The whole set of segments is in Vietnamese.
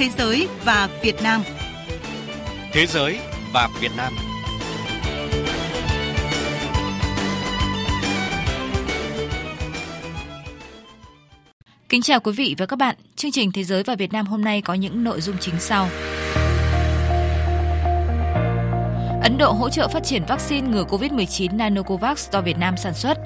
Thế giới và Việt Nam. Thế giới và Việt Nam. Kính chào quý vị và các bạn. Chương trình Thế giới và Việt Nam hôm nay có những nội dung chính sau. Ấn Độ hỗ trợ phát triển vaccine ngừa COVID-19 Nanocovax do Việt Nam sản xuất.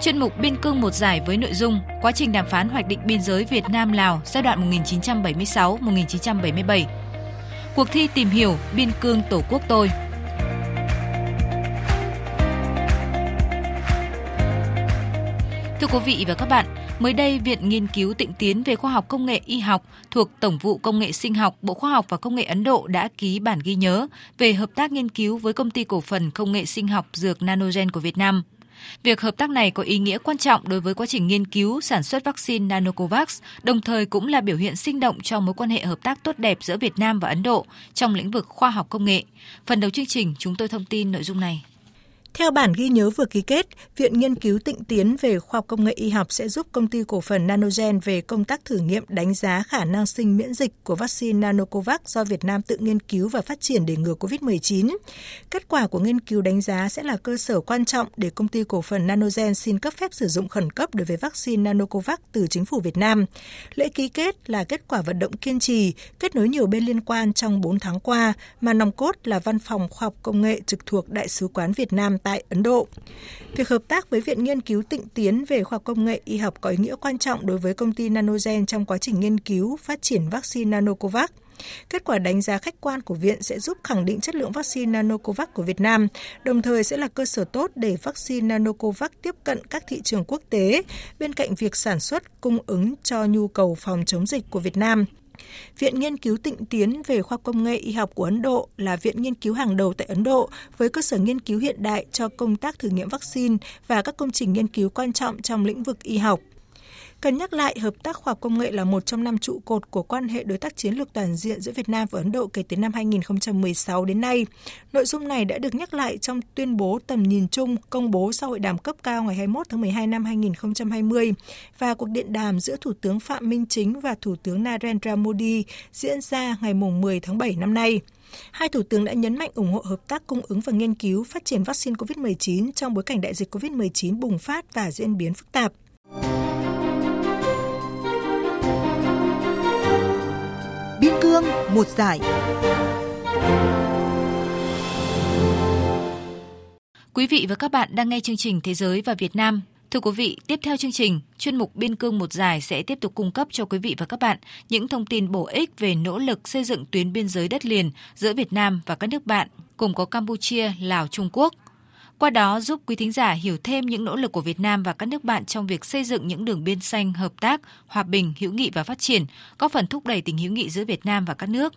Chuyên mục Biên cương một giải với nội dung Quá trình đàm phán hoạch định biên giới Việt Nam-Lào giai đoạn 1976-1977. Cuộc thi tìm hiểu Biên cương Tổ quốc tôi. Thưa quý vị và các bạn, mới đây Viện Nghiên cứu Tịnh tiến về khoa học công nghệ y học thuộc Tổng vụ Công nghệ Sinh học Bộ Khoa học và Công nghệ Ấn Độ đã ký bản ghi nhớ về hợp tác nghiên cứu với công ty cổ phần công nghệ sinh học dược Nanogen của Việt Nam. Việc hợp tác này có ý nghĩa quan trọng đối với quá trình nghiên cứu sản xuất vaccine Nanocovax, đồng thời cũng là biểu hiện sinh động cho mối quan hệ hợp tác tốt đẹp giữa Việt Nam và Ấn Độ trong lĩnh vực khoa học công nghệ. Phần đầu chương trình chúng tôi thông tin nội dung này. Theo bản ghi nhớ vừa ký kết, Viện Nghiên cứu Tịnh Tiến về khoa học công nghệ y học sẽ giúp công ty cổ phần Nanogen về công tác thử nghiệm đánh giá khả năng sinh miễn dịch của vaccine Nanocovax do Việt Nam tự nghiên cứu và phát triển để ngừa COVID-19. Kết quả của nghiên cứu đánh giá sẽ là cơ sở quan trọng để công ty cổ phần Nanogen xin cấp phép sử dụng khẩn cấp đối với vaccine Nanocovax từ chính phủ Việt Nam. Lễ ký kết là kết quả vận động kiên trì, kết nối nhiều bên liên quan trong 4 tháng qua, mà nòng cốt là Văn phòng Khoa học Công nghệ trực thuộc Đại sứ quán Việt Nam tại Ấn Độ. Việc hợp tác với Viện Nghiên cứu Tịnh Tiến về khoa học công nghệ y học có ý nghĩa quan trọng đối với công ty Nanogen trong quá trình nghiên cứu, phát triển vaccine Nanocovax. Kết quả đánh giá khách quan của viện sẽ giúp khẳng định chất lượng vaccine Nanocovax của Việt Nam, đồng thời sẽ là cơ sở tốt để vaccine Nanocovax tiếp cận các thị trường quốc tế bên cạnh việc sản xuất, cung ứng cho nhu cầu phòng chống dịch của Việt Nam. Viện Nghiên cứu Tịnh Tiến về khoa công nghệ y học của Ấn Độ là viện nghiên cứu hàng đầu tại Ấn Độ, với cơ sở nghiên cứu hiện đại cho công tác thử nghiệm vaccine và các công trình nghiên cứu quan trọng trong lĩnh vực y học. Cần nhắc lại, hợp tác khoa học công nghệ là một trong năm trụ cột của quan hệ đối tác chiến lược toàn diện giữa Việt Nam và Ấn Độ kể từ năm 2016 đến nay. Nội dung này đã được nhắc lại trong tuyên bố tầm nhìn chung công bố sau hội đàm cấp cao ngày 21 tháng 12 năm 2020 và cuộc điện đàm giữa Thủ tướng Phạm Minh Chính và Thủ tướng Narendra Modi diễn ra ngày 10 tháng 7 năm nay. Hai thủ tướng đã nhấn mạnh ủng hộ hợp tác cung ứng và nghiên cứu phát triển vaccine COVID-19 trong bối cảnh đại dịch COVID-19 bùng phát và diễn biến phức tạp. Biên cương một giải. Quý vị và các bạn đang nghe chương trình Thế giới và Việt Nam. Thưa quý vị, tiếp theo chương trình, chuyên mục Biên cương một giải sẽ tiếp tục cung cấp cho quý vị và các bạn những thông tin bổ ích về nỗ lực xây dựng tuyến biên giới đất liền giữa Việt Nam và các nước bạn, cùng có Campuchia, Lào, Trung Quốc qua đó giúp quý thính giả hiểu thêm những nỗ lực của Việt Nam và các nước bạn trong việc xây dựng những đường biên xanh hợp tác, hòa bình, hữu nghị và phát triển, góp phần thúc đẩy tình hữu nghị giữa Việt Nam và các nước.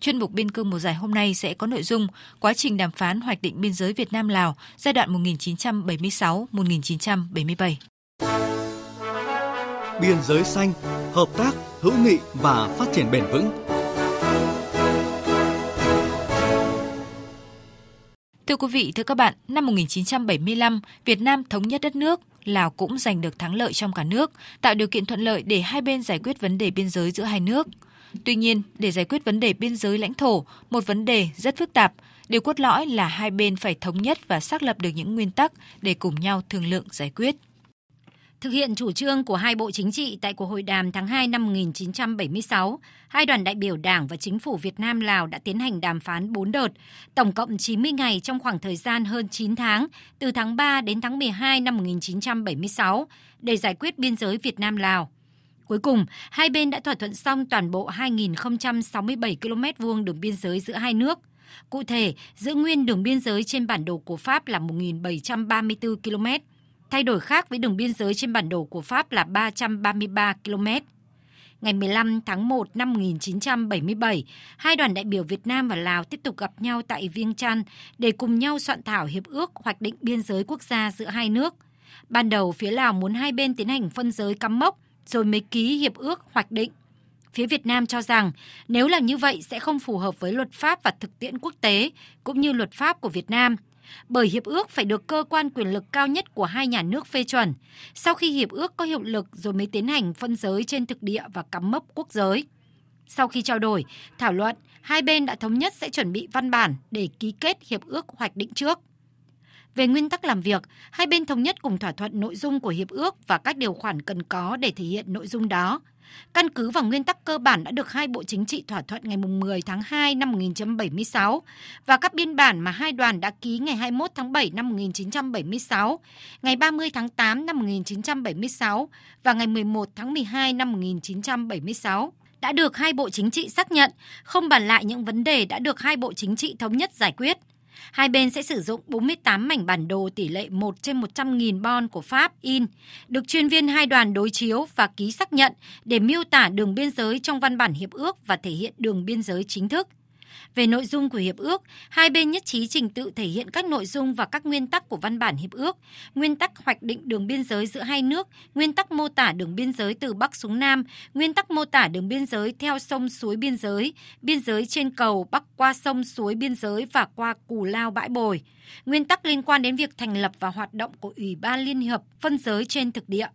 Chuyên mục biên cương mùa giải hôm nay sẽ có nội dung quá trình đàm phán hoạch định biên giới Việt Nam Lào giai đoạn 1976-1977. Biên giới xanh, hợp tác, hữu nghị và phát triển bền vững Thưa quý vị, thưa các bạn, năm 1975, Việt Nam thống nhất đất nước, Lào cũng giành được thắng lợi trong cả nước, tạo điều kiện thuận lợi để hai bên giải quyết vấn đề biên giới giữa hai nước. Tuy nhiên, để giải quyết vấn đề biên giới lãnh thổ, một vấn đề rất phức tạp, điều cốt lõi là hai bên phải thống nhất và xác lập được những nguyên tắc để cùng nhau thương lượng giải quyết. Thực hiện chủ trương của hai bộ chính trị tại cuộc hội đàm tháng 2 năm 1976, hai đoàn đại biểu Đảng và Chính phủ Việt Nam Lào đã tiến hành đàm phán 4 đợt, tổng cộng 90 ngày trong khoảng thời gian hơn 9 tháng, từ tháng 3 đến tháng 12 năm 1976, để giải quyết biên giới Việt Nam Lào. Cuối cùng, hai bên đã thỏa thuận xong toàn bộ 2.067 km vuông đường biên giới giữa hai nước. Cụ thể, giữ nguyên đường biên giới trên bản đồ của Pháp là 1.734 km, thay đổi khác với đường biên giới trên bản đồ của Pháp là 333 km. Ngày 15 tháng 1 năm 1977, hai đoàn đại biểu Việt Nam và Lào tiếp tục gặp nhau tại Viêng Chăn để cùng nhau soạn thảo hiệp ước hoạch định biên giới quốc gia giữa hai nước. Ban đầu, phía Lào muốn hai bên tiến hành phân giới cắm mốc, rồi mới ký hiệp ước hoạch định. Phía Việt Nam cho rằng nếu làm như vậy sẽ không phù hợp với luật pháp và thực tiễn quốc tế, cũng như luật pháp của Việt Nam – bởi hiệp ước phải được cơ quan quyền lực cao nhất của hai nhà nước phê chuẩn, sau khi hiệp ước có hiệu lực rồi mới tiến hành phân giới trên thực địa và cắm mốc quốc giới. Sau khi trao đổi, thảo luận, hai bên đã thống nhất sẽ chuẩn bị văn bản để ký kết hiệp ước hoạch định trước. Về nguyên tắc làm việc, hai bên thống nhất cùng thỏa thuận nội dung của hiệp ước và các điều khoản cần có để thể hiện nội dung đó. Căn cứ vào nguyên tắc cơ bản đã được hai bộ chính trị thỏa thuận ngày 10 tháng 2 năm 1976 và các biên bản mà hai đoàn đã ký ngày 21 tháng 7 năm 1976, ngày 30 tháng 8 năm 1976 và ngày 11 tháng 12 năm 1976 đã được hai bộ chính trị xác nhận, không bàn lại những vấn đề đã được hai bộ chính trị thống nhất giải quyết. Hai bên sẽ sử dụng 48 mảnh bản đồ tỷ lệ 1 trên 100.000 bon của Pháp in, được chuyên viên hai đoàn đối chiếu và ký xác nhận để miêu tả đường biên giới trong văn bản hiệp ước và thể hiện đường biên giới chính thức. Về nội dung của hiệp ước, hai bên nhất trí trình tự thể hiện các nội dung và các nguyên tắc của văn bản hiệp ước, nguyên tắc hoạch định đường biên giới giữa hai nước, nguyên tắc mô tả đường biên giới từ Bắc xuống Nam, nguyên tắc mô tả đường biên giới theo sông suối biên giới, biên giới trên cầu bắc qua sông suối biên giới và qua cù lao bãi bồi, nguyên tắc liên quan đến việc thành lập và hoạt động của Ủy ban Liên Hợp phân giới trên thực địa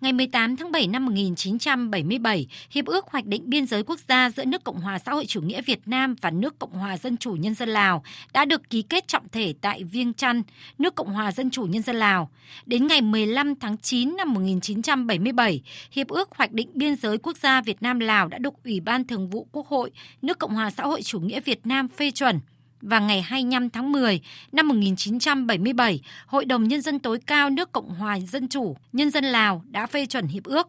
ngày 18 tháng 7 năm 1977, Hiệp ước Hoạch định Biên giới Quốc gia giữa nước Cộng hòa xã hội chủ nghĩa Việt Nam và nước Cộng hòa Dân chủ Nhân dân Lào đã được ký kết trọng thể tại Viêng Chăn, nước Cộng hòa Dân chủ Nhân dân Lào. Đến ngày 15 tháng 9 năm 1977, Hiệp ước Hoạch định Biên giới Quốc gia Việt Nam-Lào đã được Ủy ban Thường vụ Quốc hội nước Cộng hòa xã hội chủ nghĩa Việt Nam phê chuẩn và ngày 25 tháng 10 năm 1977, Hội đồng Nhân dân tối cao nước Cộng hòa Dân chủ Nhân dân Lào đã phê chuẩn hiệp ước.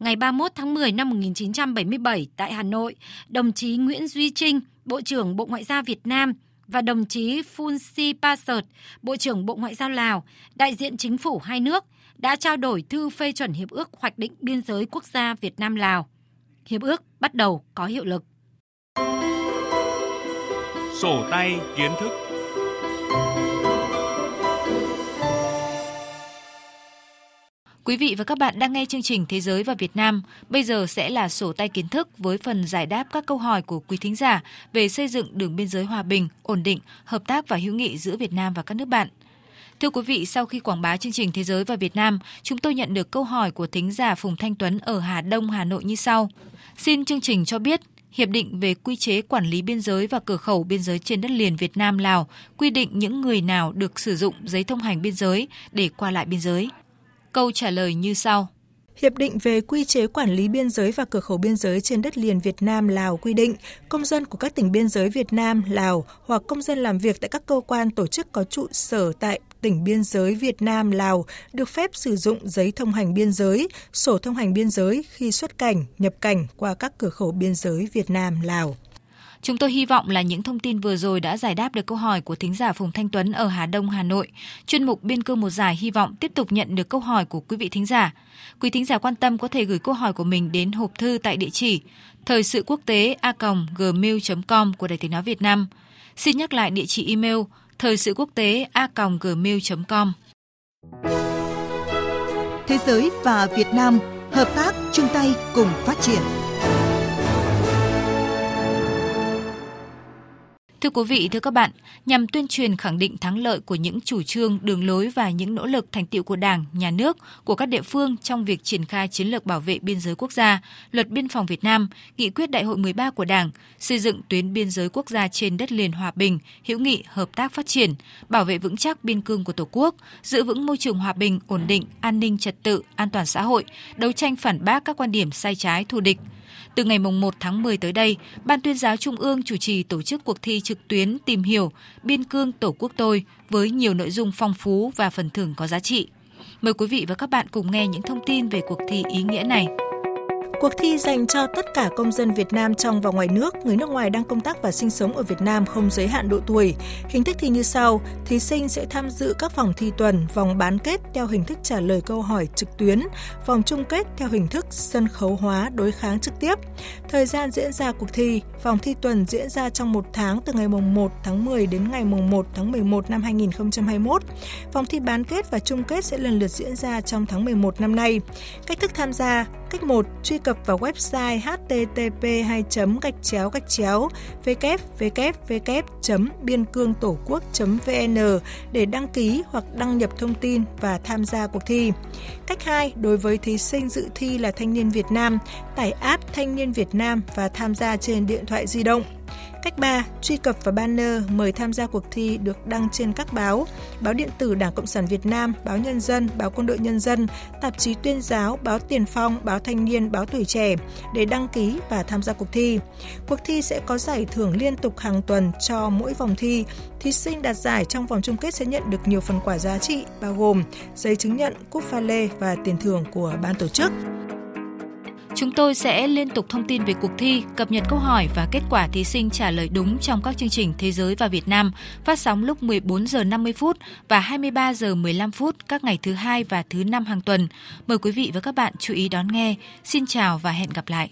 Ngày 31 tháng 10 năm 1977 tại Hà Nội, đồng chí Nguyễn Duy Trinh, Bộ trưởng Bộ Ngoại giao Việt Nam và đồng chí Phun Si Pasert, Bộ trưởng Bộ Ngoại giao Lào, đại diện chính phủ hai nước đã trao đổi thư phê chuẩn hiệp ước hoạch định biên giới quốc gia Việt Nam Lào. Hiệp ước bắt đầu có hiệu lực. Sổ tay kiến thức Quý vị và các bạn đang nghe chương trình Thế giới và Việt Nam. Bây giờ sẽ là sổ tay kiến thức với phần giải đáp các câu hỏi của quý thính giả về xây dựng đường biên giới hòa bình, ổn định, hợp tác và hữu nghị giữa Việt Nam và các nước bạn. Thưa quý vị, sau khi quảng bá chương trình Thế giới và Việt Nam, chúng tôi nhận được câu hỏi của thính giả Phùng Thanh Tuấn ở Hà Đông, Hà Nội như sau. Xin chương trình cho biết, Hiệp định về quy chế quản lý biên giới và cửa khẩu biên giới trên đất liền Việt Nam Lào quy định những người nào được sử dụng giấy thông hành biên giới để qua lại biên giới. Câu trả lời như sau. Hiệp định về quy chế quản lý biên giới và cửa khẩu biên giới trên đất liền Việt Nam Lào quy định, công dân của các tỉnh biên giới Việt Nam, Lào hoặc công dân làm việc tại các cơ quan tổ chức có trụ sở tại tỉnh biên giới Việt Nam Lào được phép sử dụng giấy thông hành biên giới, sổ thông hành biên giới khi xuất cảnh, nhập cảnh qua các cửa khẩu biên giới Việt Nam Lào. Chúng tôi hy vọng là những thông tin vừa rồi đã giải đáp được câu hỏi của thính giả Phùng Thanh Tuấn ở Hà Đông, Hà Nội. Chuyên mục Biên cương một giải hy vọng tiếp tục nhận được câu hỏi của quý vị thính giả. Quý thính giả quan tâm có thể gửi câu hỏi của mình đến hộp thư tại địa chỉ thời sự quốc tế a gmail.com của Đài Tiếng Nói Việt Nam. Xin nhắc lại địa chỉ email thời sự quốc tế a gmail.com. Thế giới và Việt Nam hợp tác chung tay cùng phát triển. Thưa quý vị, thưa các bạn, nhằm tuyên truyền khẳng định thắng lợi của những chủ trương, đường lối và những nỗ lực thành tiệu của Đảng, Nhà nước, của các địa phương trong việc triển khai chiến lược bảo vệ biên giới quốc gia, Luật Biên phòng Việt Nam, Nghị quyết Đại hội 13 của Đảng, xây dựng tuyến biên giới quốc gia trên đất liền hòa bình, hữu nghị, hợp tác phát triển, bảo vệ vững chắc biên cương của Tổ quốc, giữ vững môi trường hòa bình, ổn định, an ninh trật tự, an toàn xã hội, đấu tranh phản bác các quan điểm sai trái, thù địch, từ ngày 1 tháng 10 tới đây, Ban tuyên giáo Trung ương chủ trì tổ chức cuộc thi trực tuyến tìm hiểu Biên cương Tổ quốc tôi với nhiều nội dung phong phú và phần thưởng có giá trị. Mời quý vị và các bạn cùng nghe những thông tin về cuộc thi ý nghĩa này. Cuộc thi dành cho tất cả công dân Việt Nam trong và ngoài nước, người nước ngoài đang công tác và sinh sống ở Việt Nam không giới hạn độ tuổi. Hình thức thi như sau, thí sinh sẽ tham dự các vòng thi tuần, vòng bán kết theo hình thức trả lời câu hỏi trực tuyến, vòng chung kết theo hình thức sân khấu hóa đối kháng trực tiếp. Thời gian diễn ra cuộc thi, vòng thi tuần diễn ra trong một tháng từ ngày 1 tháng 10 đến ngày 1 tháng 11 năm 2021. Vòng thi bán kết và chung kết sẽ lần lượt diễn ra trong tháng 11 năm nay. Cách thức tham gia, cách 1, truy cập nhập vào website http 2 gạch chéo gạch chéo www biên cương tổ quốc vn để đăng ký hoặc đăng nhập thông tin và tham gia cuộc thi. Cách 2, đối với thí sinh dự thi là thanh niên Việt Nam, tải app Thanh niên Việt Nam và tham gia trên điện thoại di động. Cách 3, truy cập vào banner mời tham gia cuộc thi được đăng trên các báo, báo điện tử Đảng Cộng sản Việt Nam, báo Nhân dân, báo Quân đội Nhân dân, tạp chí tuyên giáo, báo Tiền phong, báo Thanh niên, báo Tuổi trẻ để đăng ký và tham gia cuộc thi. Cuộc thi sẽ có giải thưởng liên tục hàng tuần cho mỗi vòng thi. Thí sinh đạt giải trong vòng chung kết sẽ nhận được nhiều phần quà giá trị bao gồm giấy chứng nhận, cúp pha lê và tiền thưởng của ban tổ chức. Chúng tôi sẽ liên tục thông tin về cuộc thi, cập nhật câu hỏi và kết quả thí sinh trả lời đúng trong các chương trình Thế giới và Việt Nam phát sóng lúc 14 giờ 50 phút và 23 giờ 15 phút các ngày thứ hai và thứ năm hàng tuần. Mời quý vị và các bạn chú ý đón nghe. Xin chào và hẹn gặp lại.